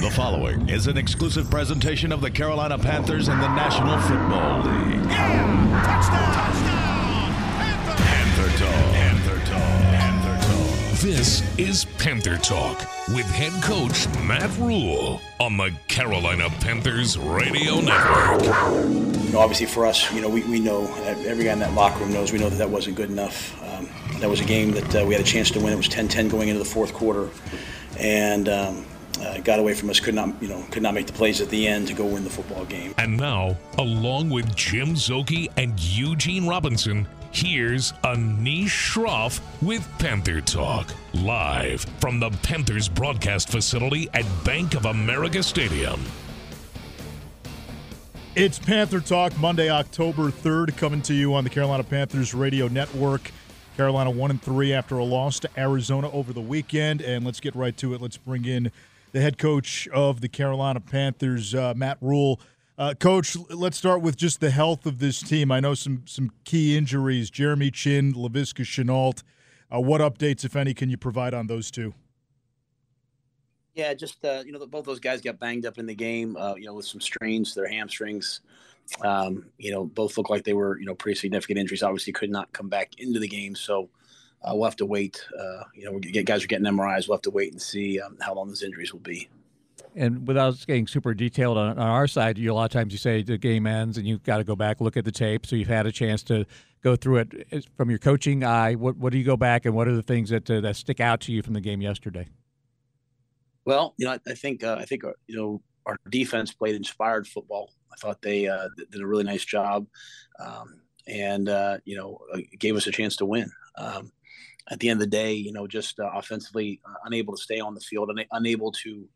The following is an exclusive presentation of the Carolina Panthers and the National Football League. Yeah! Touchdown! Touchdown! Panther Talk. Panther Talk. Panther Talk. This is Panther Talk with head coach Matt Rhule on the Carolina Panthers Radio Network. You know, obviously for us, you know, we, we know, every guy in that locker room knows, we know that that wasn't good enough. Um, that was a game that uh, we had a chance to win. It was 10-10 going into the fourth quarter. And, um, uh, got away from us. Could not, you know, could not make the plays at the end to go win the football game. And now, along with Jim Szoke and Eugene Robinson, here's Anish Shroff with Panther Talk live from the Panthers broadcast facility at Bank of America Stadium. It's Panther Talk Monday, October 3rd, coming to you on the Carolina Panthers Radio Network. Carolina 1 and 3 after a loss to Arizona over the weekend. And let's get right to it. Let's bring in the head coach of the Carolina Panthers, uh, Matt Rhule. Uh, coach, let's start with just the health of this team. I know some some key injuries: Jeremy Chinn, Laviska Shenault. Uh, what updates, if any, can you provide on those two? Yeah, just uh, you know, both those guys got banged up in the game. Uh, you know, with some strains to their hamstrings. Um, you know, both look like they were you know pretty significant injuries. Obviously, could not come back into the game, so uh, we'll have to wait. Uh, you know, get, guys are getting MRIs. We'll have to wait and see um, how long those injuries will be. And without getting super detailed on, on our side, you a lot of times you say the game ends and you've got to go back look at the tape. So you've had a chance to go through it from your coaching eye. What what do you go back and what are the things that uh, that stick out to you from the game yesterday? Well, you know, I, I think uh, I think uh, you know our defense played inspired football. I thought they uh, did a really nice job, um, and uh, you know, gave us a chance to win. Um, at the end of the day, you know, just uh, offensively uh, unable to stay on the field and unable to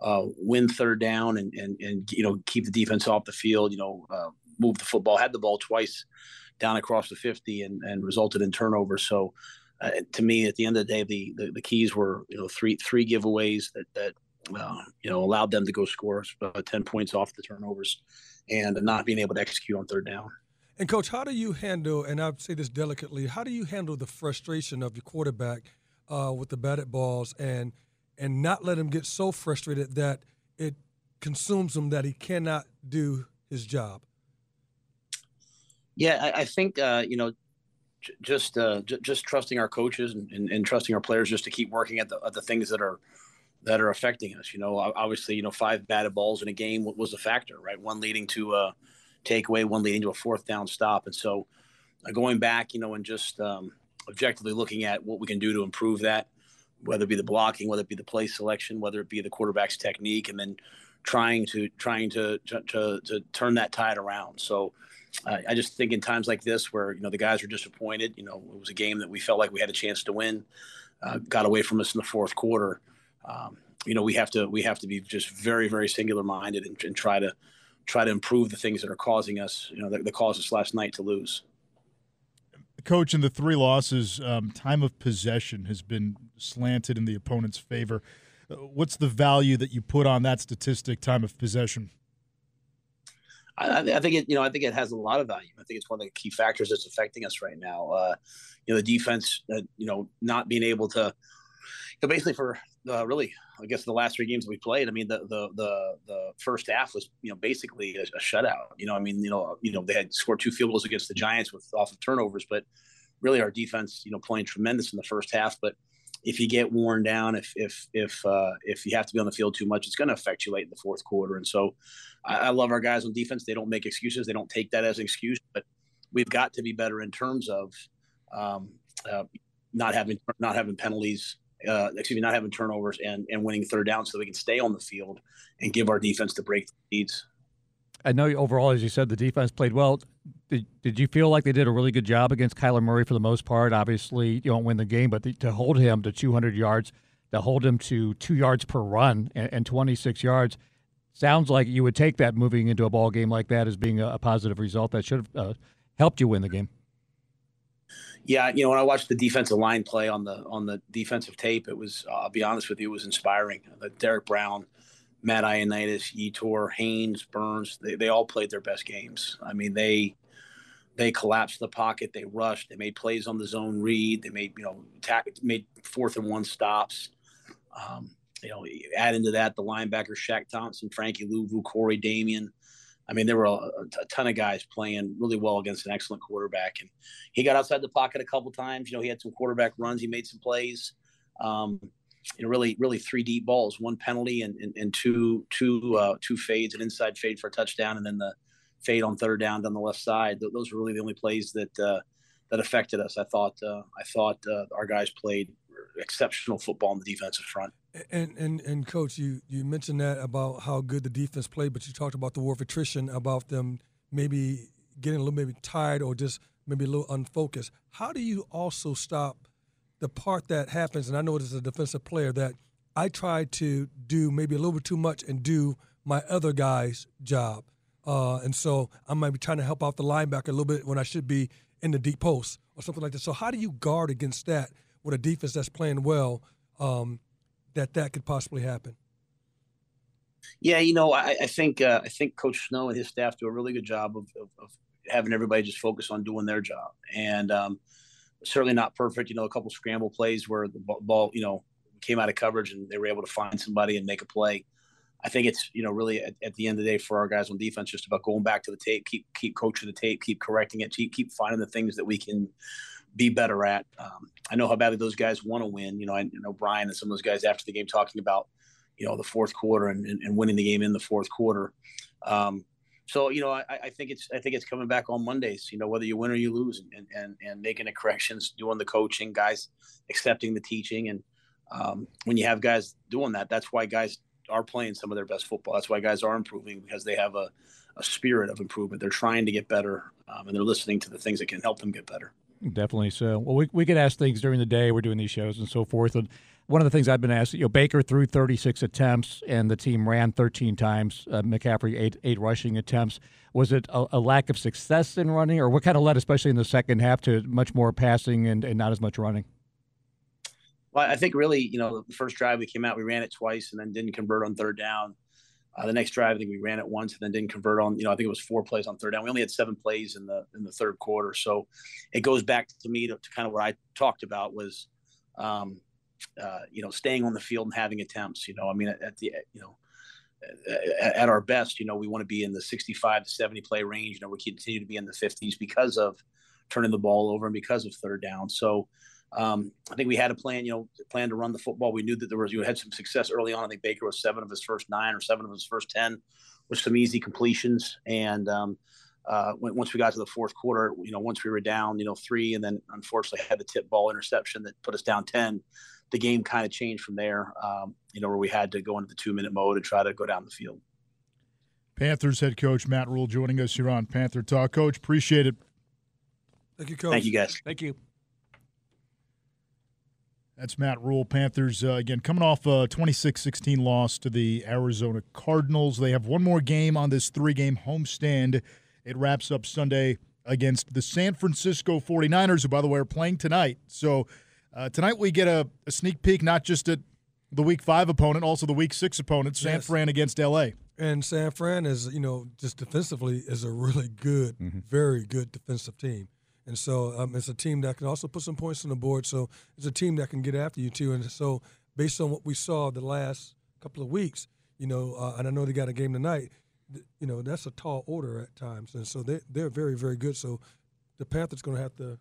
uh, win third down and, and, and, you know, keep the defense off the field, you know, uh, move the football, had the ball twice down across the 50 and, and resulted in turnovers. So uh, to me, at the end of the day, the, the, the, keys were, you know, three, three giveaways that, that, uh, you know, allowed them to go score 10 points off the turnovers and not being able to execute on third down. And coach, how do you handle? And I say this delicately. How do you handle the frustration of your quarterback uh, with the batted balls and and not let him get so frustrated that it consumes him that he cannot do his job? Yeah, I, I think uh, you know, just uh, j- just trusting our coaches and, and, and, trusting our players just to keep working at the at the things that are that are affecting us. You know, obviously, you know, five batted balls in a game was a factor, right? One leading to uh, takeaway, one leading to a fourth down stop. And so uh, going back, you know, and just um, objectively looking at what we can do to improve that, whether it be the blocking, whether it be the play selection, whether it be the quarterback's technique, and then trying to trying to to, to, to turn that tide around. So uh, I just think in times like this, where you know the guys are disappointed, you know, it was a game that we felt like we had a chance to win, uh, got away from us in the fourth quarter. Um, you know, we have to we have to be just very very singular minded and, and try to try to improve the things that are causing us, you know, that, caused us last night to lose. Coach, in the three losses, um, time of possession has been slanted in the opponent's favor. Uh, what's the value that you put on that statistic, time of possession? I, I, think it, you know, I think it has a lot of value. I think it's one of the key factors that's affecting us right now. Uh, you know, the defense, uh, you know, not being able to, you know, basically for uh, really I guess the last three games we played, I mean, the the the, the first half was you know basically a, a, shutout. You know, I mean, you know, you know they had scored two field goals against the Giants with off of turnovers, but really our defense, you know, playing tremendous in the first half. But if you get worn down, if if if uh, if you have to be on the field too much, it's going to affect you late in the fourth quarter. And so, I, I, love our guys on defense. They don't make excuses. They don't take that as an excuse. But we've got to be better in terms of um, uh, not having not having penalties. Uh, excuse me, not having turnovers and and winning third down, so we can stay on the field and give our defense the break needs. I know overall, as you said, the defense played well. Did, did you feel like they did a really good job against Kyler Murray for the most part? Obviously, you don't win the game, but the, to hold him to 200 yards, to hold him to two yards per run and, and 26 yards, sounds like you would take that moving into a ball game like that as being a, a positive result that should have uh, helped you win the game. Yeah, you know, when I watched the defensive line play on the on the defensive tape, it was I'll be honest with you, it was inspiring. Uh, Derrick Brown Matt Ioannidis, Yetur, Haynes, Burns, they, they all played their best games. I mean, they they collapsed the pocket, they rushed, they made plays on the zone read, they made you know attack, made fourth and one stops. Um, you know, add into that the linebacker Shaq Thompson, Frankie Luvu, Corey Damien. I mean, there were a, a, ton of guys playing really well against an excellent quarterback, and he got outside the pocket a couple times. You know, he had some quarterback runs, he made some plays. Um, you know, really, really three deep balls, one penalty and, and, and two, two, uh, two fades, an inside fade for a touchdown, and then the fade on third down down the left side. Those were really the only plays that uh, that affected us. I thought uh, I thought uh, our guys played exceptional football on the defensive front. And and and coach, you you mentioned that about how good the defense played, but you talked about the war of attrition, about them maybe getting a little maybe tired or just maybe a little unfocused. How do you also stop the part that happens, and I know it as a defensive player that I try to do maybe a little bit too much and do my other guy's job. Uh, and so I might be trying to help out the linebacker a little bit when I should be in the deep post or something like that. So how do you guard against that with a defense that's playing well? Um, that that could possibly happen. Yeah, you know, I, I think uh, I think Coach Snow and his staff do a really good job of, of, of having everybody just focus on doing their job. And um, certainly not perfect. You know, a couple scramble plays where the ball, you know, came out of coverage and they were able to find somebody and make a play. I think it's you know really at, at, the end of the day for our guys on defense just about going back to the tape, keep keep coaching the tape, keep correcting it, keep keep finding the things that we can be better at. Um, I know how badly those guys want to win. You know, I know Brian and some of those guys after the game talking about you know the fourth quarter and, and, and winning the game in the fourth quarter. Um, so you know, I, I, think it's I think it's coming back on Mondays. You know, whether you win or you lose, and and and making the corrections, doing the coaching, guys accepting the teaching, and um, when you have guys doing that, that's why guys are playing some of their best football. That's why guys are improving because they have a, a spirit of improvement. They're trying to get better, um, and they're listening to the things that can help them get better. Definitely so. Well, we we get asked things during the day. We're doing these shows and so forth, and one of the things I've been asked, you know, Baker threw 36 attempts and the team ran 13 times. Uh, McCaffrey eight eight rushing attempts. Was it a, a, lack of success in running, or what kind of led, especially in the second half, to much more passing and, and not as much running? Well, I think really, you know, the first drive we came out, we ran it twice and then didn't convert on third down. Uh, the next drive, I think we ran it once and then didn't convert on. You know, I think it was four plays on third down. We only had seven plays in the in the third quarter, so it goes back to me to, to kind of what I talked about was um, uh, you know, staying on the field and having attempts. You know, I mean, at, at the you know, at, at, our best, you know, we want to be in the 65 to 70 play range. You know, we continue to be in the 50s because of turning the ball over and because of third down. So. Um, I think we had a plan, you know, plan to run the football. We knew that there was, you had some success early on. I think Baker was seven of his first nine or seven of his first 10 with some easy completions. And, um, uh, once we got to the fourth quarter, you know, once we were down, you know, three, and then unfortunately had the tip ball interception that put us down 10 the game kind of changed from there. Um, you know, where we had to go into the two minute mode and try to go down the field. Panthers head coach Matt Rhule joining us here on Panther Talk. Coach, appreciate it. Thank you, coach. Thank you, guys. Thank you. That's Matt Rhule. Panthers, uh, again, coming off a 26 16 loss to the Arizona Cardinals. They have one more game on this three game homestand. It wraps up Sunday against the San Francisco 49ers, who, by the way, are playing tonight. So uh, tonight we get a, a, sneak peek not just at the Week Five opponent, also the Week Six opponent, San yes. Fran against LA. And San Fran is, you know, just defensively is a really good, mm-hmm. very good defensive team. And so um, it's a team that can also put some points on the board. So it's a team that can get after you too. And so based on what we saw the last couple of weeks, you know, uh, and I know they got a game tonight. You know, that's a tall order at times, and so they they're very very good. So the Panthers going to have to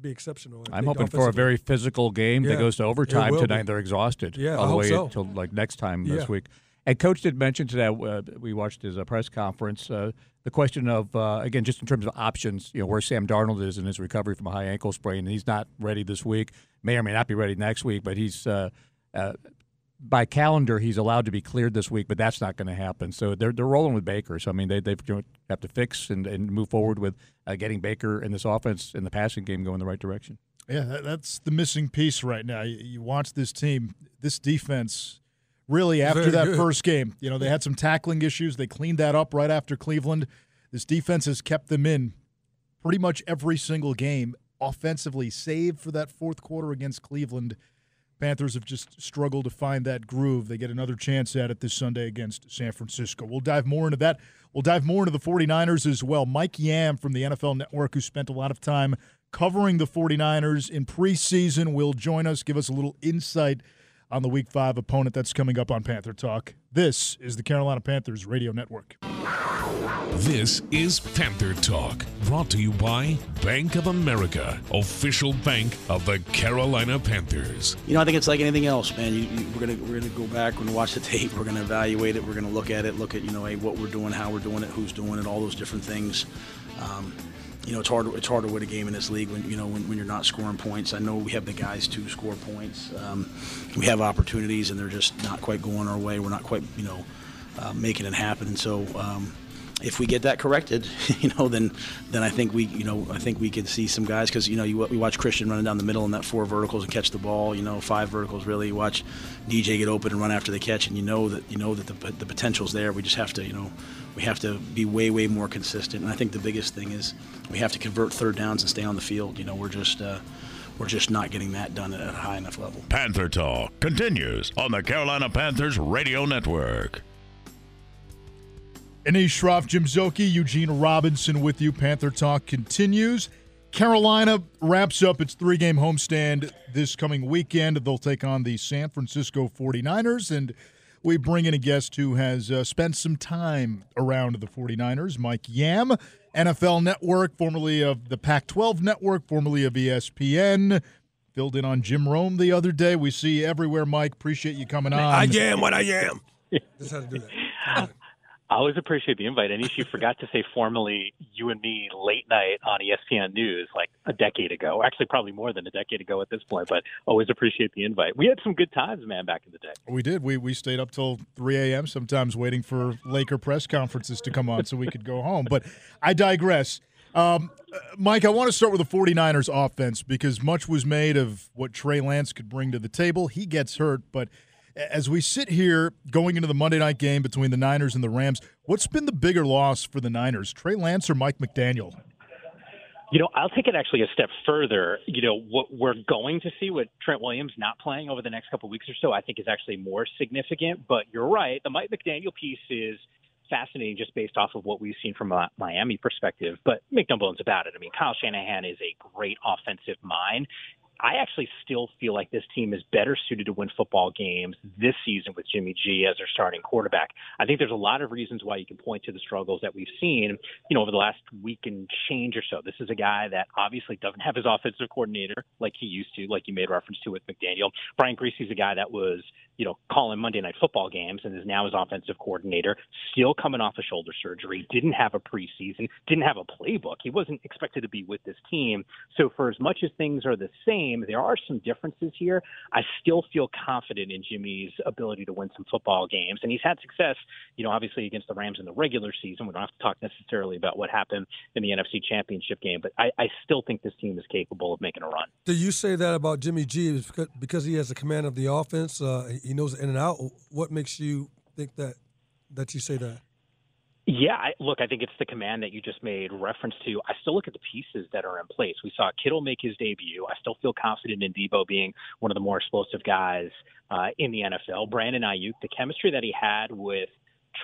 be exceptional. I am hoping for a very physical game yeah. that goes to overtime tonight. Be. They're exhausted yeah, all the way so. until like next time yeah. this week. And coach did mention today. Uh, we watched his uh, press conference. Uh, the question of uh, again, just in terms of options, you know, where Sam Darnold is in his recovery from a high ankle sprain, and he's not ready this week. May or may not be ready next week, but he's uh, uh, by calendar he's allowed to be cleared this week, but that's not going to happen. So they're they're rolling with Baker. So I mean, they they have to fix and, and move forward with getting Baker in this offense in the passing game going the right direction. Yeah, that's the missing piece right now. You watch this team, this defense really after Very that good. first game. You know, they had some tackling issues. They cleaned that up right after Cleveland. This defense has kept them in pretty much every single game offensively, save for that fourth quarter against Cleveland. Panthers have just struggled to find that groove. They get another chance at it this Sunday against San Francisco. We'll dive more into that. We'll dive more into the 49ers as well. Mike Yam from the NFL Network, who spent a lot of time covering the 49ers in preseason, will join us, give us a little insight – on the Week 5 opponent that's coming up on Panther Talk. This is the Carolina Panthers Radio Network. This is Panther Talk, brought to you by Bank of America, official bank of the Carolina Panthers. You know, I think it's like anything else, man. You, you, we're gonna we're gonna go back and watch the tape. We're gonna evaluate it. We're gonna look at it. Look at you know, hey, what we're doing, how we're doing it, who's doing it, all those different things. Um, you know, it's hard. It's hard to win a game in this league when you know when, when you're not scoring points. I know we have the guys to score points. Um, we have opportunities, and they're just not quite going our way. We're not quite, you know, uh, making it happen. And so, um, if we get that corrected, you know, then then I think we, you know, I think we could see some guys because you know you we watch Christian running down the middle in that four verticals and catch the ball, you know, five verticals really. You watch DJ get open and run after the catch, and you know that you know that the the potential's there. We just have to, you know, we have to be way way more consistent. And I think the biggest thing is we have to convert third downs and stay on the field. You know, we're just. Uh, we're just not getting that done at a high enough level. Panther Talk continues on the Carolina Panthers Radio Network. Anish Shroff, Jim Szoke, Eugene Robinson with you. Panther Talk continues. Carolina wraps up its three game homestand this coming weekend. They'll take on the San Francisco 49ers. And we bring in a guest who has uh, spent some time around the 49ers, Mike Yam, NFL Network, formerly of the Pac 12 Network, formerly of ESPN. Filled in on Jim Rome the other day. We see you everywhere, Mike. Appreciate you coming on. I am what I am. Just had to do that. I always appreciate the invite. And she forgot to say formally you and me late night on ESPNews like a decade ago. Actually, probably more than a decade ago at this point, but always appreciate the invite. We had some good times, man, back in the day. We did. We, we stayed up till 3 a.m. sometimes waiting for Laker press conferences to come on so we could go home. But I digress. Um, Mike, I want to start with the 49ers offense because much was made of what Trey Lance could bring to the table. He gets hurt, but – as we sit here going into the Monday night game between the Niners and the Rams, what's been the bigger loss for the Niners, Trey Lance or Mike McDaniel? You know, I'll take it actually a step further. You know, what we're going to see with Trent Williams not playing over the next couple of weeks or so, I think is actually more significant. But you're right. The Mike McDaniel piece is fascinating just based off of what we've seen from a Miami perspective. But make no bones about it. I mean, Kyle Shanahan is a great offensive mind. I actually still feel like this team is better suited to win football games this season with Jimmy G as their starting quarterback. I think there's a lot of reasons why you can point to the struggles that we've seen, you know, over the last week and change or so. This is a guy that obviously doesn't have his offensive coordinator like he used to, like you made reference to with McDaniel. Brian Griese's a guy that was, you know, calling Monday night football games and is now his offensive coordinator, still coming off a shoulder surgery, didn't have a preseason, didn't have a playbook. He wasn't expected to be with this team. So for as much as things are the same, game. There are some differences here. I still feel confident in Jimmy's ability to win some football games, and he's had success. You know, obviously against the Rams in the regular season. We don't have to talk necessarily about what happened in the NFC Championship game, but I, I still think this team is capable of making a run. Do you say that about Jimmy G because he has the command of the offense? Uh, he knows in and out. What makes you think that that you say that? Yeah, I, look, I think it's the command that you just made reference to. I still look at the pieces that are in place. We saw Kittle make his debut. I still feel confident in Deebo being one of the more explosive guys uh, in the NFL. Brandon Aiyuk, the chemistry that he had with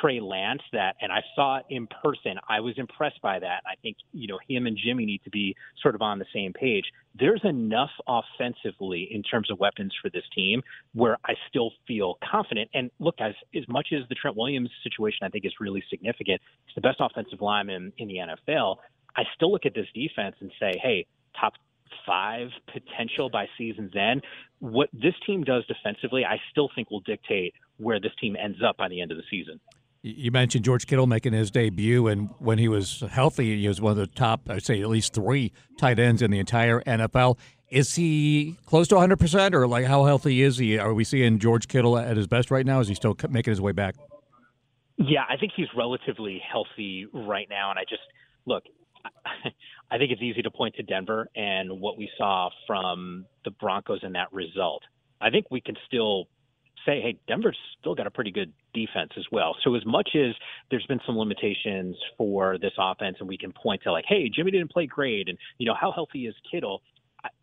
Trey Lance that, and I saw it in person. I was impressed by that. I think, you know, him and Jimmy need to be sort of on the same page. There's enough offensively in terms of weapons for this team where I still feel confident. And look, as, as much as the Trent Williams situation I think is really significant, it's the best offensive lineman in the NFL. I still look at this defense and say, hey, top five potential by season's end. What this team does defensively, I still think will dictate where this team ends up by the end of the season. You mentioned George Kittle making his debut, and when he was healthy, he was one of the top, I'd say, at least three tight ends in the entire NFL. Is he close to 100%, or like how healthy is he? Are we seeing George Kittle at his best right now? Is he still making his way back? Yeah, I think he's relatively healthy right now. And I just, look, I think it's easy to point to Denver and what we saw from the Broncos in that result. I think we can still say, hey, Denver's still got a pretty good defense as well. So as much as there's been some limitations for this offense, and we can point to like, hey, Jimmy didn't play great, and you know how healthy is Kittle?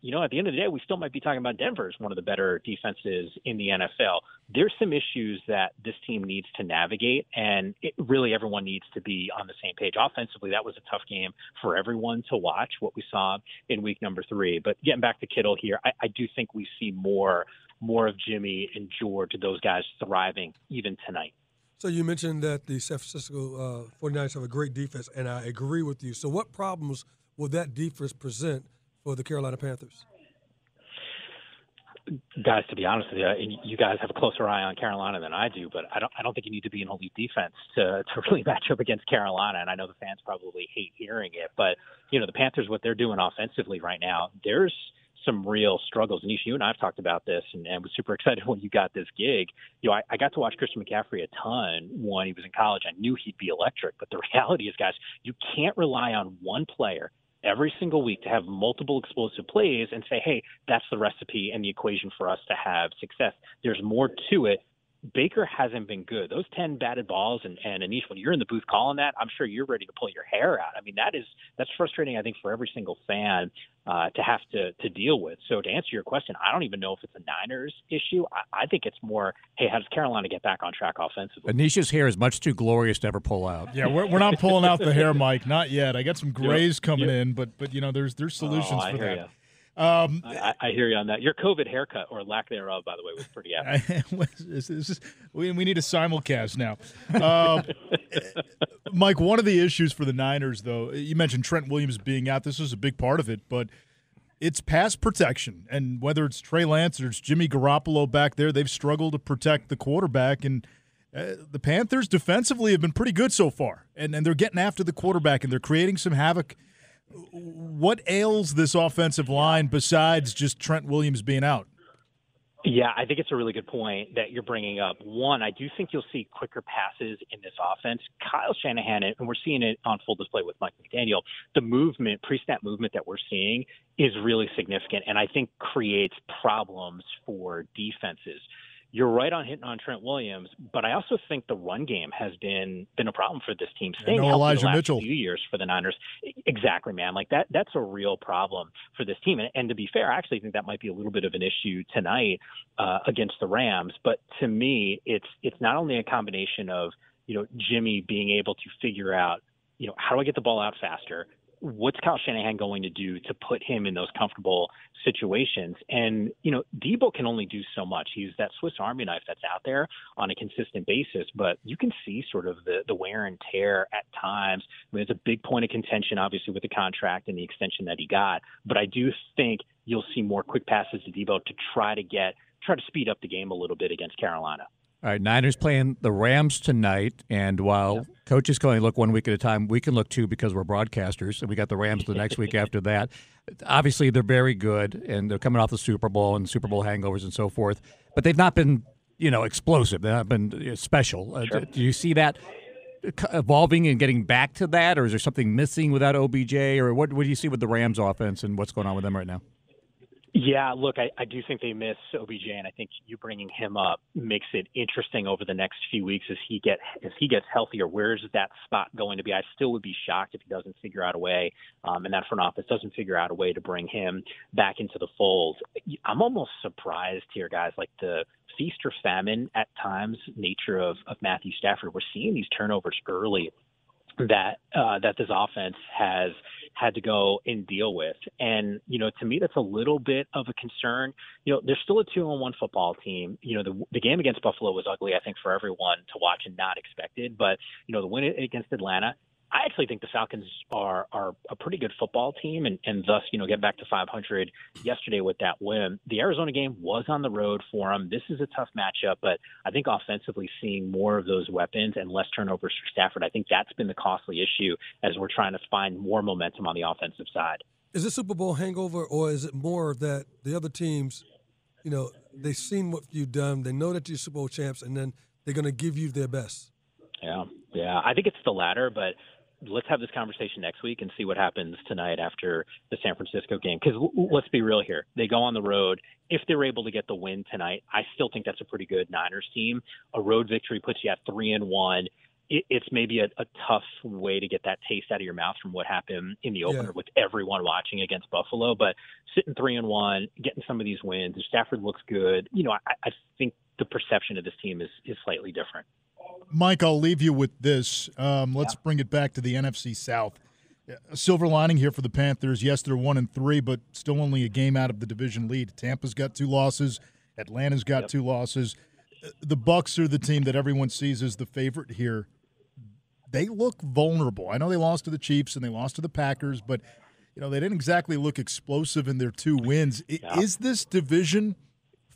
you know, at the end of the day, we still might be talking about Denver as one of the better defenses in the NFL. There's some issues that this team needs to navigate, and it, really everyone needs to be on the same page. Offensively, that was a tough game for everyone to watch, what we saw in week number three. But getting back to Kittle here, I, I do think we see more more of Jimmy and George, to those guys thriving even tonight. So you mentioned that the San Francisco uh, 49ers have a great defense, and I agree with you. So what problems will that defense present for the Carolina Panthers? Guys, to be honest with you, and you guys have a closer eye on Carolina than I do, but I don't. I don't think you need to be an elite defense to to really match up against Carolina. And I know the fans probably hate hearing it, but you know the Panthers, what they're doing offensively right now, there's some real struggles. Anish, you and I have talked about this, and, and was super excited when you got this gig. You know, I, I got to watch Christian McCaffrey a ton when he was in college. I knew he'd be electric, but the reality is, guys, you can't rely on one player every single week to have multiple explosive plays and say, hey, that's the recipe and the equation for us to have success. There's more to it. Baker hasn't been good. Those 10 batted balls and, and Anish, when you're in the booth calling that, I'm sure you're ready to pull your hair out. I mean, that is, that's frustrating, I think, for every single fan uh, to have to, to deal with. So to answer your question, I don't even know if it's a Niners issue. I, I think it's more, hey, how does Carolina get back on track offensively? Anish's hair is much too glorious to ever pull out. Yeah, we're, we're not pulling out the hair, Mike. Not yet. I got some grays coming in, but, but, you know, there's, there's solutions oh, for that. You. Um, I, I, hear you on that. Your COVID haircut or lack thereof, by the way, was pretty epic. we, we need a simulcast now. Uh, Mike, one of the issues for the Niners, though, you mentioned Trent Williams being out. This is a big part of it, but it's pass protection. And whether it's Trey Lance or it's Jimmy Garoppolo back there, they've struggled to protect the quarterback. And uh, the Panthers defensively have been pretty good so far. And, and they're getting after the quarterback and they're creating some havoc – what ails this offensive line besides just Trent Williams being out? Yeah, I think it's a really good point that you're bringing up. One, I do think you'll see quicker passes in this offense. Kyle Shanahan, and we're seeing it on full display with Mike McDaniel, the movement, pre snap movement that we're seeing is really significant and I think creates problems for defenses you're right on hitting on Trent Williams, but I also think the run game has been been a problem for this team. Staying no Elijah Mitchell. few years for the Niners, exactly, man. Like that, that's a real problem for this team. And, and to be fair, I actually think that might be a little bit of an issue tonight uh, against the Rams. But to me, it's it's not only a combination of you know Jimmy being able to figure out you know how do I get the ball out faster what's Kyle Shanahan going to do to put him in those comfortable situations? And, you know, Deebo can only do so much. He's that Swiss Army knife that's out there on a consistent basis, but you can see sort of the, the wear and tear at times. I mean, it's a big point of contention, obviously, with the contract and the extension that he got. But I do think you'll see more quick passes to Deebo to try to get, try to speed up the game a little bit against Carolina. All right, Niners playing the Rams tonight, and while coaches can only look one week at a time, we can look two because we're broadcasters, and we got the Rams the next week after that. Obviously, they're very good, and they're coming off the Super Bowl and Super Bowl hangovers and so forth, but they've not been, you know, explosive. They've not been special. Uh, sure. Uh, do you see that evolving and getting back to that, or is there something missing without OBJ, or what? What do you see with the Rams offense and what's going on with them right now? Yeah, look, I, I do think they miss OBJ, and I think you bringing him up makes it interesting over the next few weeks as he get as he gets healthier. Where's that spot going to be? I still would be shocked if he doesn't figure out a way, um, and that front office doesn't figure out a way to bring him back into the fold. I'm almost surprised here, guys, like the feast or famine at times nature of of Matthew Stafford. We're seeing these turnovers early that uh, that this offense has had to go and deal with. And, you know, to me, that's a little bit of a concern. You know, there's still a two on one football team. You know, the, the game against Buffalo was ugly, I think, for everyone to watch and not expected. But, you know, the win against Atlanta, I actually think the Falcons are are a pretty good football team, and and thus you know get back to 500 yesterday with that win. The Arizona game was on the road for them. This is a tough matchup, but I think offensively seeing more of those weapons and less turnovers for Stafford, I think that's been the costly issue as we're trying to find more momentum on the offensive side. Is it Super Bowl hangover, or is it more that the other teams, you know, they've seen what you've done, they know that you're Super Bowl champs, and then they're going to give you their best? Yeah, yeah. I think it's the latter, but let's have this conversation next week and see what happens tonight after the San Francisco game. Because let's be real here, they go on the road. If they're able to get the win tonight, I still think that's a pretty good Niners team. A road victory puts you at three and one. it's maybe a, a, tough way to get that taste out of your mouth from what happened in the opener yeah. with everyone watching against Buffalo. But sitting three and one, getting some of these wins, if Stafford looks good. You know, I, I think the perception of this team is is slightly different. Mike, I'll leave you with this. Um, let's yeah. bring it back to the NFC South. A silver lining here for the Panthers. Yes, they're one and three, but still only a game out of the division lead. Tampa's got two losses. Atlanta's got yep. two losses. Uh, the Bucs are the team that everyone sees as the favorite here. They look vulnerable. I know they lost to the Chiefs and they lost to the Packers, but you know they didn't exactly look explosive in their two wins. Yeah. Is this division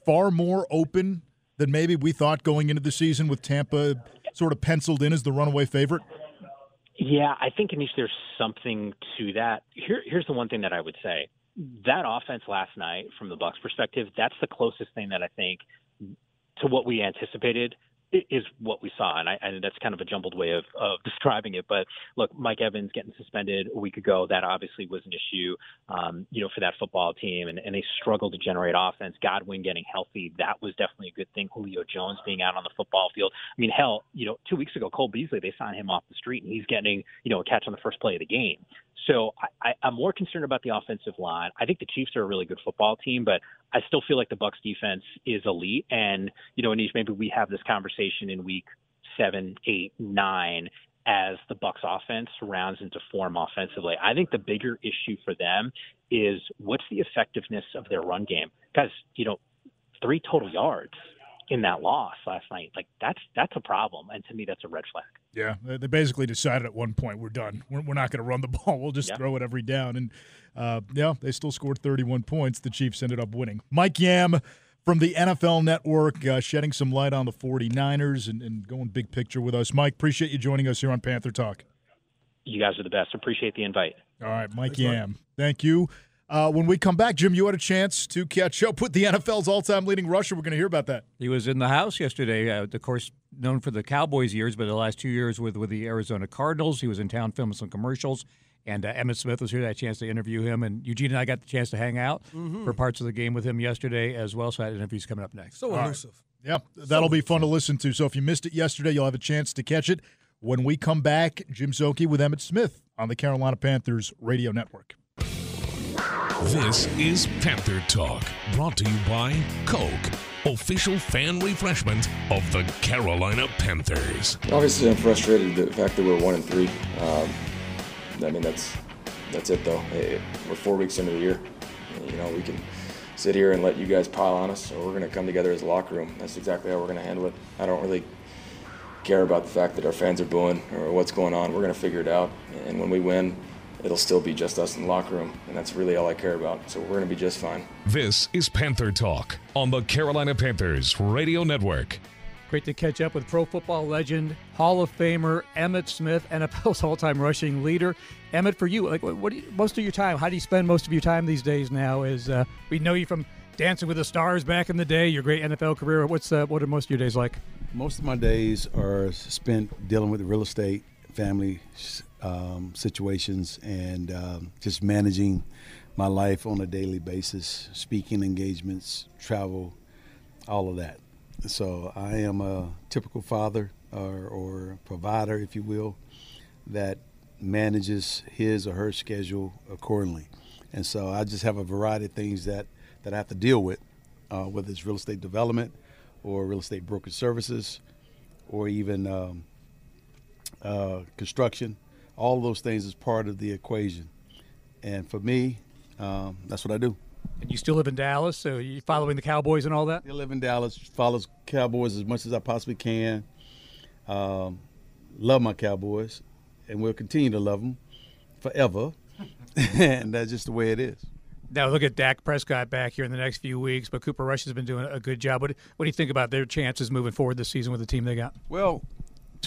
far more open than maybe we thought going into the season with Tampa sort of penciled in as the runaway favorite? Yeah, I think Anish, there's something to that. Here, here's the one thing that I would say: that offense last night, from the Bucs' perspective, that's the closest thing that I think to what we anticipated is what we saw, and I and that's kind of a jumbled way of, of describing it. But look, Mike Evans getting suspended a week ago, that obviously was an issue, um, you know, for that football team, and, and they struggled to generate offense. Godwin getting healthy, that was definitely a good thing. Julio Jones being out on the football field. I mean, hell, you know, two weeks ago, Cole Beasley, they signed him off the street, and he's getting, you know, a catch on the first play of the game. So I, I'm more concerned about the offensive line. I think the Chiefs are a really good football team, but I still feel like the Bucs defense is elite. And you know, Anish, maybe we have this conversation in week seven, eight, nine as the Bucs offense rounds into form offensively. I think the bigger issue for them is what's the effectiveness of their run game? Because, you know, three total yards in that loss last night. Like that's that's a problem, and to me, that's a red flag. Yeah, they basically decided at one point we're done. We're, we're not going to run the ball. We'll just throw it every down. And uh, yeah, they still scored 31 points. The Chiefs ended up winning. Mike Yam from the NFL Network, uh, shedding some light on the 49ers and, and going big picture with us. Mike, appreciate you joining us here on Panther Talk. You guys are the best. Appreciate the invite. All right, Mike Thanks, Yam. Mike. Thank you. Uh, when we come back, Jim, you had a chance to catch up with the NFL's all-time leading rusher. We're going to hear about that. He was in the house yesterday. Uh, of course, known for the Cowboys years, but the last two years with with the Arizona Cardinals. He was in town filming some commercials. And uh, Emmitt Smith was here. I had a chance to interview him, and Eugene and I got the chance to hang out mm-hmm. for parts of the game with him yesterday as well. So that interview's coming up next. So elusive. Right. Yep, that'll so be fun to listen to. So if you missed it yesterday, you'll have a chance to catch it when we come back. Jim Szoke with Emmitt Smith on the Carolina Panthers Radio Network. This is Panther Talk, brought to you by Coke, official fan refreshment of the Carolina Panthers. Obviously, I'm frustrated the fact that we're one and three. Um, I mean, that's that's it though. Hey, we're four weeks into the year. You know, we can sit here and let you guys pile on us, or we're going to come together as a locker room. That's exactly how we're going to handle it. I don't really care about the fact that our fans are booing or what's going on. We're going to figure it out, and when we win it'll still be just us in the locker room, and that's really all I care about. So we're going to be just fine. This is Panther Talk on the Carolina Panthers Radio Network. Great to catch up with pro football legend, Hall of Famer Emmitt Smith, NFL's all-time rushing leader. Emmitt, for you, like what do you, most of your time? How do you spend most of your time these days? Now, is uh, we know you from Dancing with the Stars back in the day, your great NFL career. What's uh, what are most of your days like? Most of my days are spent dealing with real estate, family um, situations and um, just managing my life on a daily basis, speaking engagements, travel, all of that. So I am a typical father or, or provider, if you will, that manages his or her schedule accordingly. And so I just have a variety of things that, that I have to deal with, uh, whether it's real estate development or real estate brokerage services or even um, uh, construction all of those things is part of the equation. And for me, um, that's what I do. And you still live in Dallas, so you're following the Cowboys and all that? I live in Dallas, follows Cowboys as much as I possibly can. Um, love my Cowboys, and we'll continue to love them forever. and that's just the way it is. Now look at Dak Prescott back here in the next few weeks, but Cooper Rush has been doing a good job. What, what do you think about their chances moving forward this season with the team they got? Well,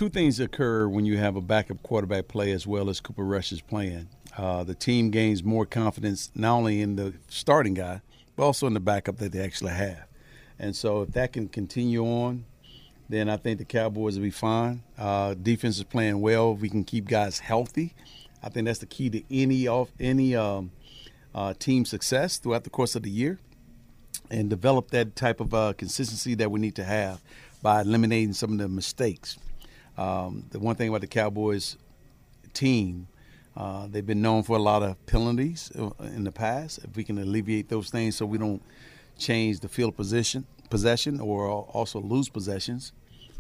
two things occur when you have a backup quarterback play as well as Cooper Rush is playing. Uh, the team gains more confidence not only in the starting guy, but also in the backup that they actually have. And so if that can continue on, then I think the Cowboys will be fine. Uh, defense is playing well. If we can keep guys healthy, I think that's the key to any off any um, uh, team success throughout the course of the year, and develop that type of uh, consistency that we need to have by eliminating some of the mistakes. Um, the one thing about the Cowboys team, uh, they've been known for a lot of penalties uh, in the past. If we can alleviate those things so we don't change the field position, possession or also lose possessions,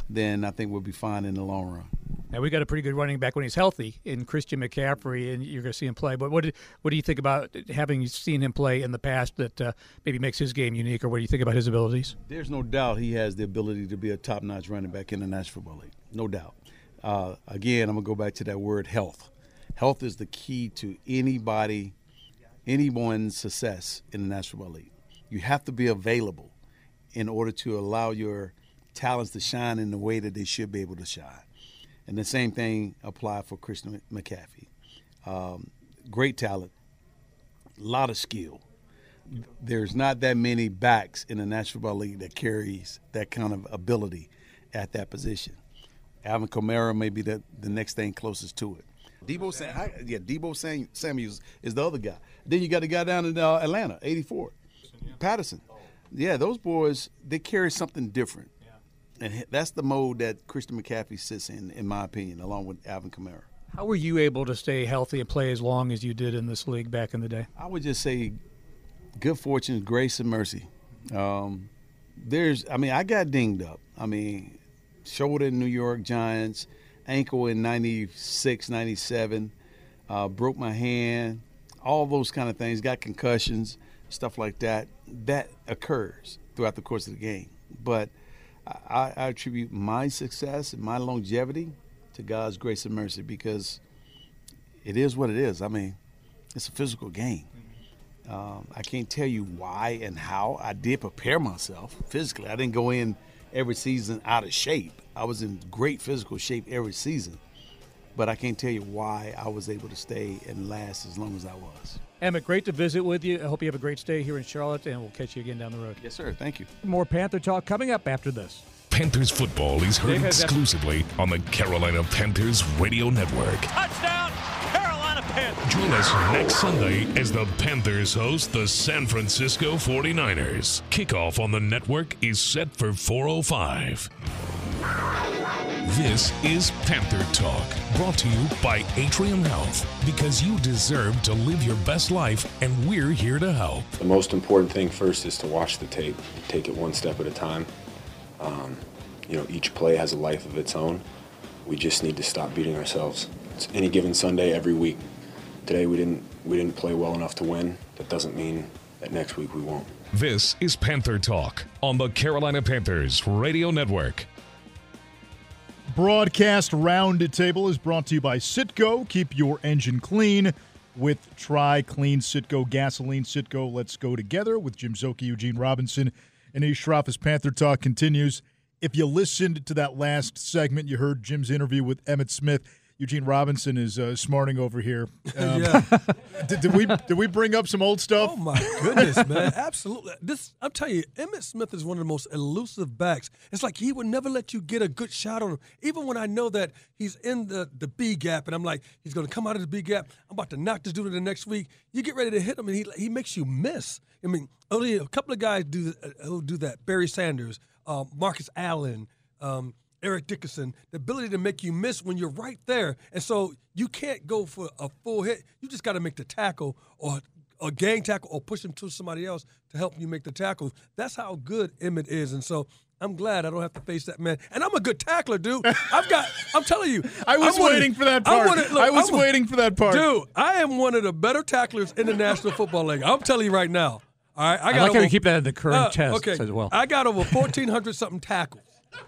then I think we'll be fine in the long run. Now we got a pretty good running back when he's healthy in Christian McCaffrey, and you're going to see him play. But what do, what do you think about having seen him play in the past that uh, maybe makes his game unique, or what do you think about his abilities? There's no doubt he has the ability to be a top-notch running back in the National Football League. No doubt. Uh, again, I'm gonna go back to that word health. Health is the key to anybody, anyone's success in the National Football League. You have to be available in order to allow your talents to shine in the way that they should be able to shine. And the same thing applied for Christian McCaffrey. Um, great talent, a lot of skill. There's not that many backs in the National Football League that carries that kind of ability at that position. Alvin Kamara may be the, the next thing closest to it. Deebo Sam, yeah, Deebo Sam, Samuels is the other guy. Then you got the guy down in uh, Atlanta, 84, Patterson. Yeah, those boys they carry something different and that's the mode that Christian McCaffrey sits in, in my opinion, along with Alvin Kamara. How were you able to stay healthy and play as long as you did in this league back in the day? I would just say, good fortune, grace, and mercy. Um, there's, I mean, I got dinged up. I mean, shoulder in New York Giants, ankle in 96, 97, uh, broke my hand, all those kind of things, got concussions, stuff like that. That occurs throughout the course of the game. But – I, attribute my success and my longevity to God's grace and mercy because it is what it is. I mean, it's a physical game. Um, I can't tell you why and how. I did prepare myself physically. I didn't go in every season out of shape. I was in great physical shape every season, but I can't tell you why I was able to stay and last as long as I was. Emmitt, great to visit with you. I hope you have a great stay here in Charlotte, and we'll catch you again down the road. Yes, sir. Thank you. More Panther talk coming up after this. Panthers football is heard exclusively on the Carolina Panthers Radio Network. Touchdown, Carolina Panthers. Join us next Sunday as the Panthers host the San Francisco 49ers. Kickoff on the network is set for 405. This is Panther Talk, brought to you by Atrium Health, because you deserve to live your best life, and we're here to help. The most important thing first is to watch the tape, take it one step at a time. Um, you know, each play has a life of its own. We just need to stop beating ourselves. It's any given Sunday, every week. Today we didn't we didn't play well enough to win. That doesn't mean that next week we won't. This is Panther Talk on the Carolina Panthers Radio Network. Broadcast Roundtable is brought to you by Citgo. Keep your engine clean with TriCLEAN Citgo Gasoline. Citgo, let's go together with Jim Szoke, Eugene Robinson, and Ish Shroff as Panther Talk continues. If you listened to that last segment, you heard Jim's interview with Emmitt Smith. Eugene Robinson is uh, smarting over here. Um, yeah. did, did, we did we bring up some old stuff? Oh my goodness, man! Absolutely. This I'm telling you, Emmitt Smith is one of the most elusive backs. It's like he would never let you get a good shot on him, even when I know that he's in the the B gap, and I'm like, he's going to come out of the B gap. I'm about to knock this dude in the next week. You get ready to hit him, and he he makes you miss. I mean, only a couple of guys do uh, who do that. Barry Sanders, uh, Marcus Allen. Um, Eric Dickerson, the ability to make you miss when you're right there. And so you can't go for a full hit. You just got to make the tackle or a gang tackle or push him to somebody else to help you make the tackle. That's how good Emmitt is. And so I'm glad I don't have to face that man. And I'm a good tackler, dude. I've got, I'm telling you. I was I'm waiting of, for that part. Of, look, I was I'm waiting for that part. Dude, I am one of the better tacklers in the National Football League. I'm telling you right now. All right. I, got I like over, how you keep that in the current uh, test okay, as well. I got over 1,400 something tackles.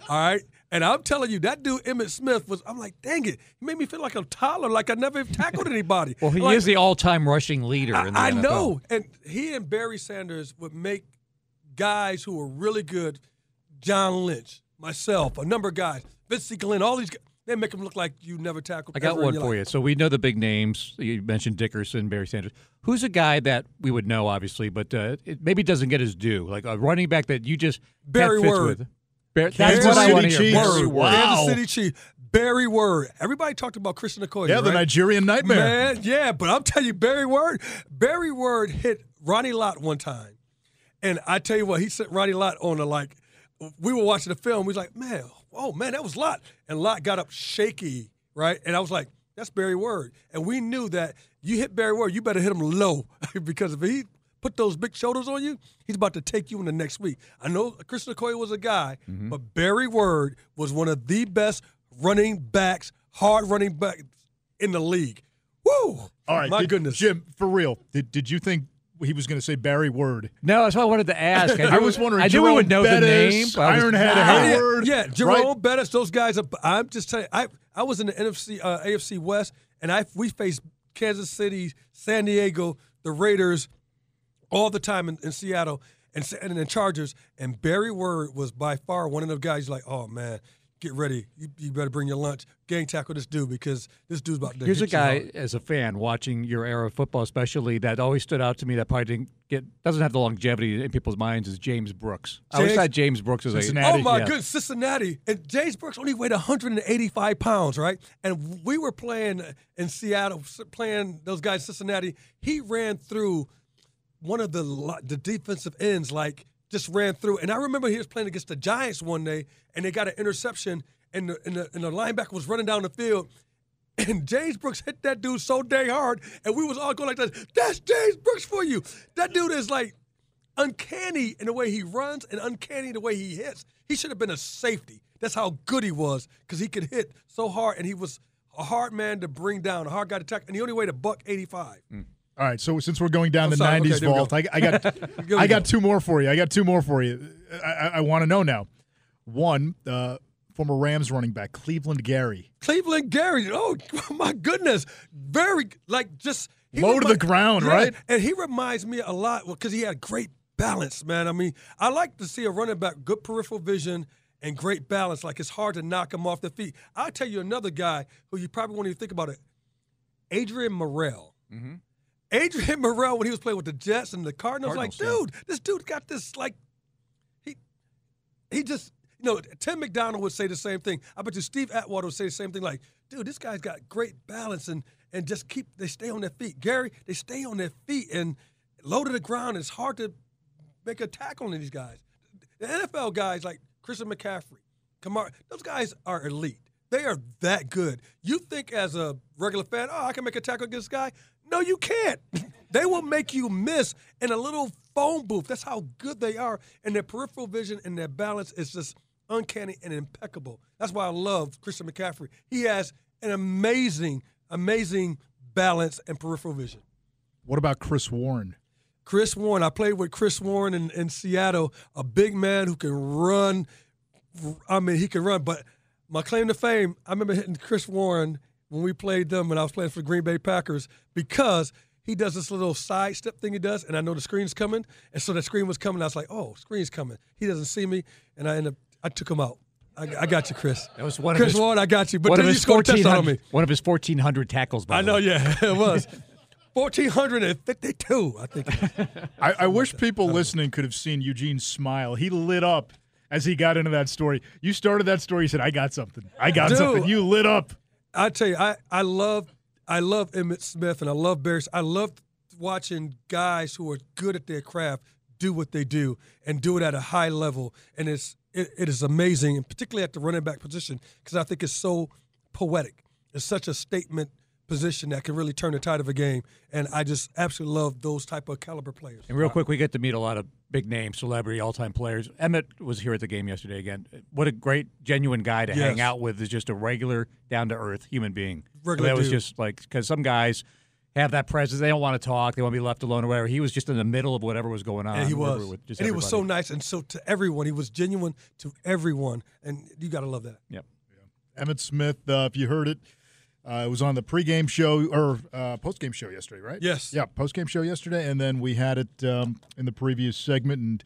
All right And I'm telling you, that dude Emmitt Smith was. I'm like, dang it, he made me feel like a toddler, like I never tackled anybody. Well, he Like, is the all-time rushing leader. in the I, I NFL. know, and he and Barry Sanders would make guys who were really good. John Lynch, myself, a number of guys, Vince Glenn, all these guys. They make them look like you never tackled. I got one for life. you. So we know the big names. You mentioned Dickerson, Barry Sanders. Who's a guy that we would know, obviously, but uh, it maybe doesn't get his due, like a running back that you just Barry Word. With. Bar- that's Kansas what I City want to hear. Chiefs. Barry Word. Word. Kansas City Chiefs. Barry Word. Everybody talked about Christian Okoye. Yeah, the right? Nigerian nightmare. Man, yeah, but I'm telling you, Barry Word, Barry Word hit Ronnie Lott one time, and I tell you what, he sent Ronnie Lott on a like. We were watching the film. We was like, man, oh man, that was Lott, and Lott got up shaky, right? And I was like, that's Barry Word, and we knew that you hit Barry Word, you better hit him low because if he put those big shoulders on you, he's about to take you in the next week. I know Chris Okoye was a guy, but Barry Word was one of the best running backs, hard running back in the league. Woo! All right, my did- goodness, Jim, for real, did, did you think he was going to say Barry Word? No, that's what I wanted to ask. I, I knew- was wondering, I knew we would know Jerome the name. but I was- Ironhead Nah. Heyward. Yeah, right? Jerome Bettis, those guys. Are, I'm just telling you, I I was in the NFC uh, AFC West, and I we faced Kansas City, San Diego, the Raiders, all the time in, in Seattle, and and the Chargers. And Barry Word was by far one of the guys. Like, oh man, get ready, you, you better bring your lunch, gang tackle this dude because this dude's about to. Here's a guy as a fan watching your era of football, especially that always stood out to me. That probably didn't get doesn't have the longevity in people's minds is James Brooks. I always James- thought James Brooks was a Cincinnati. Oh my yeah. goodness, Cincinnati. And James Brooks only weighed 185 pounds, right? And we were playing in Seattle, playing those guys in Cincinnati. He ran through one of the the defensive ends, like just ran through. And I remember he was playing against the Giants one day, and they got an interception, and the, and the, and the linebacker was running down the field. And James Brooks hit that dude so dang hard, and we was all going like that. That's James Brooks for you. That dude is like uncanny in the way he runs and uncanny the way he hits. He should have been a safety. That's how good he was because he could hit so hard, and he was a hard man to bring down, a hard guy to tackle, and he only weighed a buck eighty-five. Mm. All right, so since we're going down I'm the sorry, '90s there we vault, go. I, I got I got go. two more for you. I got two more for you. I, I, want to know now. One, uh, former Rams running back Cleveland Gary, Cleveland Gary, oh my goodness, very like just Low to the ground, right? And he reminds me a lot because he had great balance, man. I mean, I like to see a running back good peripheral vision and great balance. Like it's hard to knock him off the feet. I'll tell you another guy who you probably won't even think about it, Adrian Murrell. Mm-hmm. Adrian Murrell when he was playing with the Jets and the Cardinals, Cardinals, like, yeah. dude, this dude got this like he he just you know Tim McDonald would say the same thing. I bet you Steve Atwater would say the same thing. Like, dude, this guy's got great balance and and just keep they stay on their feet. Gary, they stay on their feet and low to the ground. It's hard to make a tackle on these guys. The NFL guys like Christian McCaffrey, Kamar, those guys are elite. They are that good. You think as a regular fan, oh, I can make a tackle against this guy? No, you can't. they will make you miss in a little phone booth. That's how good they are. And their peripheral vision and their balance is just uncanny and impeccable. That's why I love Christian McCaffrey. He has an amazing, amazing balance and peripheral vision. What about Chris Warren? Chris Warren. I played with Chris Warren in, in Seattle, a big man who can run. I mean, he can run. But my claim to fame, I remember hitting Chris Warren when we played them when I was playing for the Green Bay Packers because he does this little sidestep thing he does, and I know the screen's coming, and so the screen was coming. I was like, "Oh, screen's coming." He doesn't see me, and I end up I took him out. I, I got you, Chris. That was one Chris of his, Warren. I got you. But one then you his scored a touchdown on 1400 me. one of his fourteen hundred tackles. By I the know. way. Yeah, it was. 1452, I think. I, I wish people listening could have seen Eugene's smile. He lit up as he got into that story. You started that story. You said, "I got something. I got Dude. something." You lit up. I tell you, I, I love I love Emmitt Smith and I love Barry. I love watching guys who are good at their craft do what they do and do it at a high level. And it's it, it is amazing, and particularly at the running back position, because I think it's so poetic. It's such a statement position that can really turn the tide of a game. And I just absolutely love those type of caliber players. And real quick, we get to meet a lot of big name, celebrity, all-time players. Emmitt was here at the game yesterday again. What a great, genuine guy to hang out with. Is just a regular, down-to-earth human being. Regular that was just like because some guys, have that presence. They don't want to talk. They want to be left alone or whatever. He was just in the middle of whatever was going on. And he was, with just and he was so nice, and so to everyone, he was genuine to everyone, and you got to love that. Yep. Emmitt Smith, uh, if you heard it, uh, it was on the pregame show or uh, postgame show yesterday, right? Yes. Yeah, postgame show yesterday, and then we had it um, in the previous segment, and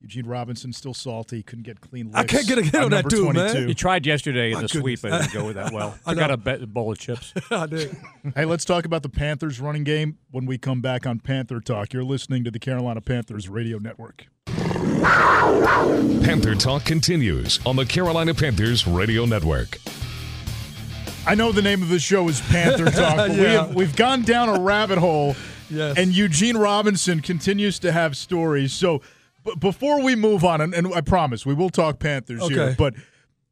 Eugene Robinson still salty, couldn't get clean. I can't get a hit on that number dude, man. 22. He tried yesterday in the sweep, but it didn't go with that well. I Took out know. a bet- bowl of chips. I did. Hey, let's talk about the Panthers running game when we come back on Panther Talk. You're listening to the Carolina Panthers Radio Network. Panther Talk continues on the Carolina Panthers Radio Network. I know the name of the show is Panther Talk, but we have, we've gone down a rabbit hole, Yes. and Eugene Robinson continues to have stories. So b- before we move on, and, and I promise we will talk Panthers here, but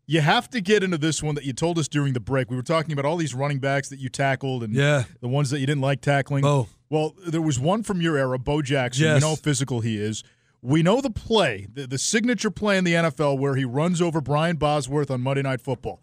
you have to get into this one that you told us during the break. We were talking about all these running backs that you tackled and Yeah. the ones that you didn't like tackling. Bo. Well, there was one from your era, Bo Jackson. You know how physical he is. We know the play, the, the signature play in the NFL where he runs over Brian Bosworth on Monday Night Football.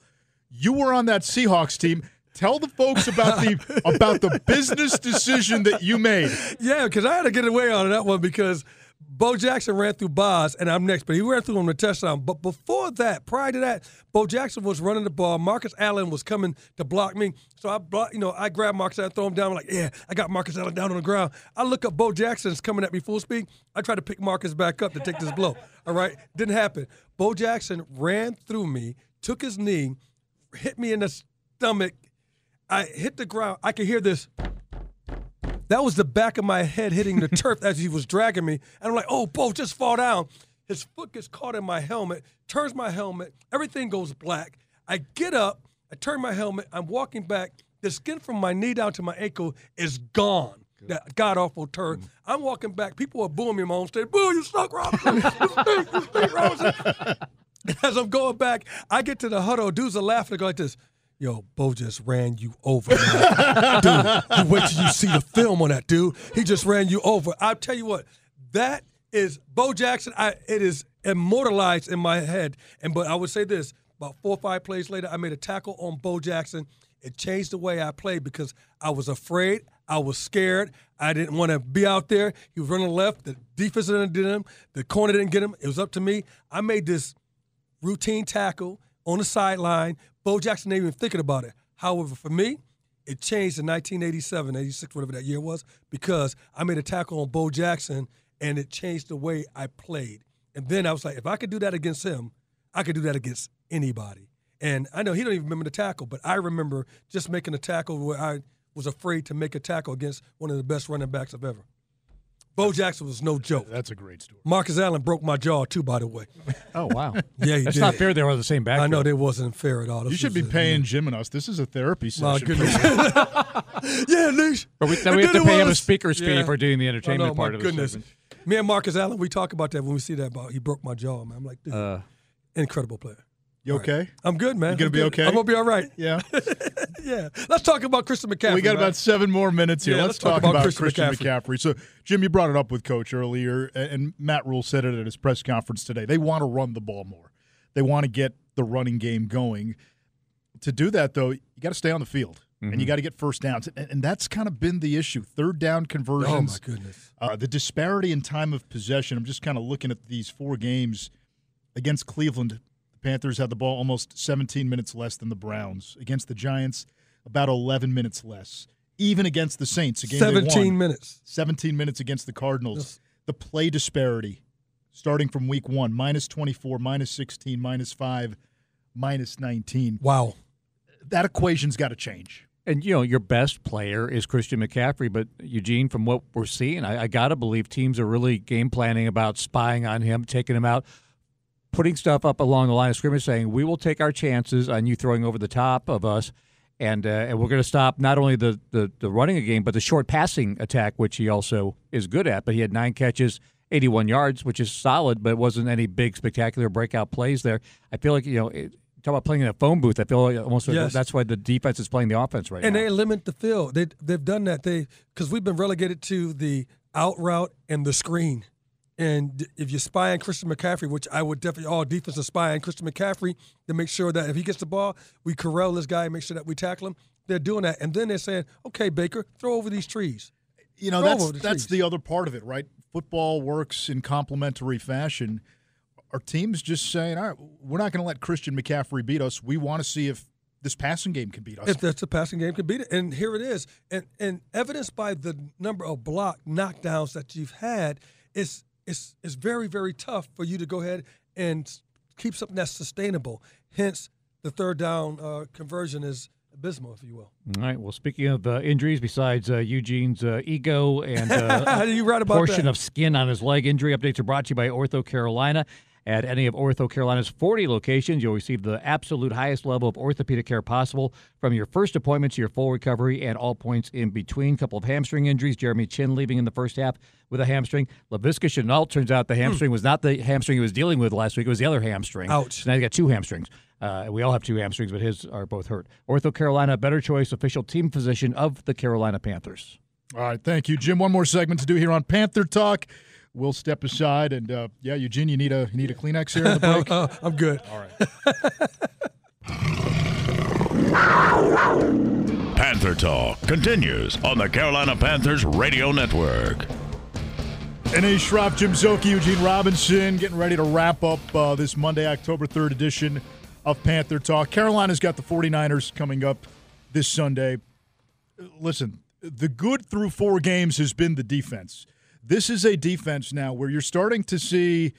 You were on that Seahawks team. Tell the folks about the about the business decision that you made. Yeah, because I had to get away on that one because Bo Jackson ran through Boz, and I'm next, but he ran through him the touchdown. But before that, prior to that, Bo Jackson was running the ball. Marcus Allen was coming to block me, so I block, you know, I grab Marcus Allen, throw him down. I'm like, yeah, I got Marcus Allen down on the ground. I look up, Bo Jackson's coming at me full speed. I try to pick Marcus back up to take this blow. All right, didn't happen. Bo Jackson ran through me, took his knee, hit me in the stomach. I hit the ground. I could hear this. That was the back of my head hitting the turf as he was dragging me. And I'm like, oh, Bo, just fall down. His foot gets caught in my helmet, turns my helmet, everything goes black. I get up, I turn my helmet, I'm walking back. The skin from my knee down to my ankle is gone. That god awful turn. Mm. I'm walking back. People are booing me in my own state. Boo, you suck, Robinson. You stink, you stink, Robinson. And as I'm going back, I get to the huddle. Dudes are laughing. They go like this. Yo, Bo just ran you over, dude. You wait till you see the film on that, dude. He just ran you over. I'll tell you what, that is Bo Jackson. I it is immortalized in my head. And but I would say this: about four or five plays later, I made a tackle on Bo Jackson. It changed the way I played because I was afraid. I was scared. I didn't want to be out there. He was running left. The defense didn't get him. The corner didn't get him. It was up to me. I made this routine tackle on the sideline. Bo Jackson ain't even thinking about it. However, for me, it changed in 1987, 86, whatever that year was, because I made a tackle on Bo Jackson and it changed the way I played. And then I was like, if I could do that against him, I could do that against anybody. And I know he don't even remember the tackle, but I remember just making a tackle where I was afraid to make a tackle against one of the best running backs I've ever. Bo Jackson was no joke. That's a great story. Marcus Allen broke my jaw too, by the way. Oh wow. Yeah, he That's did. not fair. They were on the same back. I know they wasn't fair at all. You should be a- paying Jim and us. This is a therapy My session. goodness. yeah, Nish. But we, then we have to then it pay him a was- speaker's fee for doing the I entertainment know, part my of goodness. the segment. Me and Marcus Allen, we talk about that when we see that about he broke my jaw, man. I'm like, dude, Uh, incredible player. You okay? I'm good, man. You gonna I'm be good. okay? I'm gonna be all right. Yeah. yeah. Let's talk about Christian McCaffrey. we got about seven more minutes here. Yeah, let's, let's talk talk, about about, Christian Christian, McCaffrey. McCaffrey. So, Jim, you brought it up with Coach earlier, and Matt Rhule said it at his press conference today. They want to run the ball more. They want to get the running game going. To do that, though, you got to stay on the field. And you Mhm. got to get first downs, and, and that's kind of been the issue. Third down conversions. Oh my goodness. Uh, the disparity in time of possession. I'm just kind of looking at these four games against Cleveland. The Panthers had the ball almost 17 minutes less than the Browns. Against the Giants, about 11 minutes less. Even against the Saints, a game they 17 won, minutes. 17 minutes against the Cardinals. The play disparity, starting from week one, minus 24, minus 16, minus five, minus 19. Wow. That equation's got to change. And you know, your best player is Christian McCaffrey, but Eugene, from what we're seeing, I, I gotta believe teams are really game planning about spying on him, taking him out, putting stuff up along the line of scrimmage, saying we will take our chances on you throwing over the top of us, and uh, and we're going to stop not only the, the the running game, but the short passing attack, which he also is good at. But he had nine catches. 81 yards, which is solid, but it wasn't any big spectacular breakout plays there. I feel like you know, it, talk about playing in a phone booth. I feel like almost Yes. that's why the defense is playing the offense right and now. And they limit the field. They they've done that. They because we've been relegated to the out route and the screen. And if you spy on Christian McCaffrey, which I would definitely all defenses spy on Christian McCaffrey to make sure that if he gets the ball, we corral this guy and make sure that we tackle him. they're doing that, and then they're saying, "Okay, Baker, throw over these trees." You know, Throw that's the that's trees. the other part of it, right? Football works in complementary fashion. Our teams just saying, "All right, we're not going to let Christian McCaffrey beat us. We want to see if this passing game can beat us." If that's the passing game can beat it, and here it is, and and evidenced by the number of block knockdowns that you've had, it's it's it's very very tough for you to go ahead and keep something that's sustainable. Hence, the third down uh, conversion is abysmal, if you will. All right. Well, speaking of uh, injuries, besides uh, Eugene's uh, ego and uh, You right about portion that. of skin on his leg, injury updates are brought to you by OrthoCarolina. At any of OrthoCarolina's 40 locations, you'll receive the absolute highest level of orthopedic care possible from your first appointment to your full recovery and all points in between. Couple of hamstring injuries. Jeremy Chinn leaving in the first half with a hamstring. Laviska Shenault turns out the hamstring was not the hamstring he was dealing with last week. It was the other hamstring. Ouch. So now he's got two hamstrings. Uh, we all have two hamstrings, but his are both hurt. OrthoCarolina, better choice, official team physician of the Carolina Panthers. All right, thank you, Jim. One more segment to do here on Panther Talk. We'll step aside, and uh, yeah, Eugene, you need a you need a Kleenex here in the break. Uh, I'm good. All right. Panther Talk continues on the Carolina Panthers Radio Network. Anish Shroff, Jim Szoke, Eugene Robinson getting ready to wrap up uh, this Monday, October 3rd edition of Panther Talk. Carolina's got the 49ers coming up this Sunday. Listen, the good through four games has been the defense. This is a defense now where you're starting to see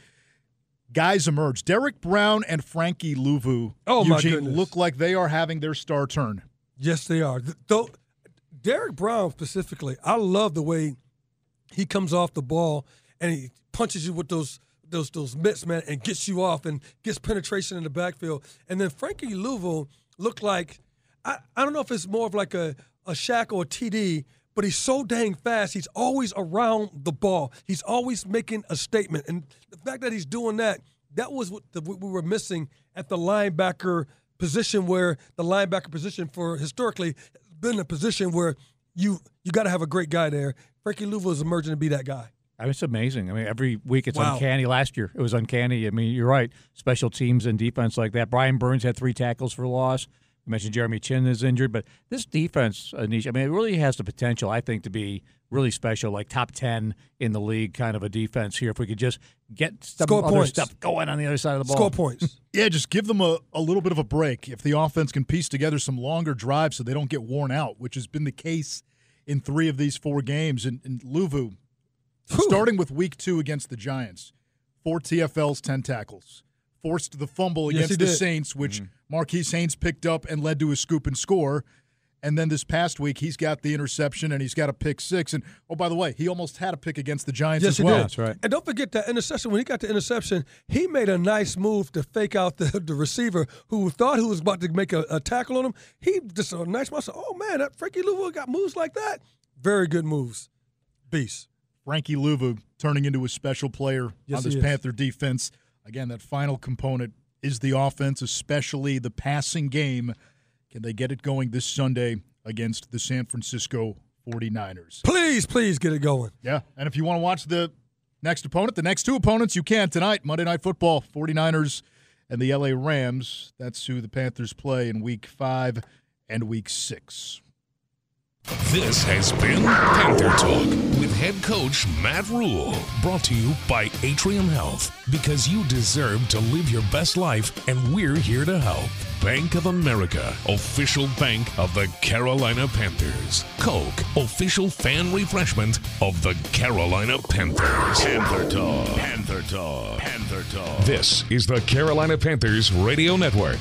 guys emerge. Derrick Brown and Frankie Luvu, Oh, Eugene, look like they are having their star turn. Yes, they are. Though Derrick Brown specifically, I love the way he comes off the ball and he punches you with those those those mitts, man, and gets you off and gets penetration in the backfield. And then Frankie Luvu looked like I, I don't know if it's more of like a a Shaq or a TD, but he's so dang fast. He's always around the ball. He's always making a statement, and the fact that he's doing that, that was what, the, what we were missing at the linebacker position, where the linebacker position for historically been a position where you you got to have a great guy there. Frankie Luvu is emerging to be that guy. I mean, it's amazing. I mean, every week it's Wow. uncanny. Last year it was uncanny. I mean, you're right. Special teams and defense like that. Brian Burns had three tackles for loss. You mentioned Jeremy Chinn is injured, but this defense, Anish, I mean, it really has the potential, I think, to be really special, like top 10 in the league kind of a defense here. If we could just get some Score other points. stuff going on the other side of the ball. Score points. Yeah, just give them a, a little bit of a break. If the offense can piece together some longer drives so they don't get worn out, which has been the case in three of these four games. And, and Luvu, starting with week two against the Giants, four TFLs, 10 tackles. Forced the fumble Yes, against he the did. Saints, which mm-hmm. Marquis Haynes picked up and led to a scoop and score. And then this past week, he's got the interception and he's got a pick six. And oh, by the way, he almost had a pick against the Giants Yes, as he well. did. And don't forget that interception. When he got the interception, he made a nice move to fake out the, the receiver who thought he was about to make a, a tackle on him. He just a nice muscle. Oh man, that Frankie Luvu got moves like that. Very good moves. Beast. Frankie Luvu turning into a special player Yes, on this. Panther defense. Again, that final component is the offense, especially the passing game. Can they get it going this Sunday against the San Francisco 49ers? Please, please get it going. Yeah. And if you want to watch the next opponent, the next two opponents, you can tonight, Monday Night Football, 49ers and the LA Rams. That's who the Panthers play in week five and week six. This has been Panther Talk with head coach Matt Rhule. Brought to you by Atrium Health because you deserve to live your best life and we're here to help. Bank of America, official bank of the Carolina Panthers. Coke, official fan refreshment of the Carolina Panthers. Panther Talk. Panther Talk. Panther Talk. This is the Carolina Panthers Radio Network.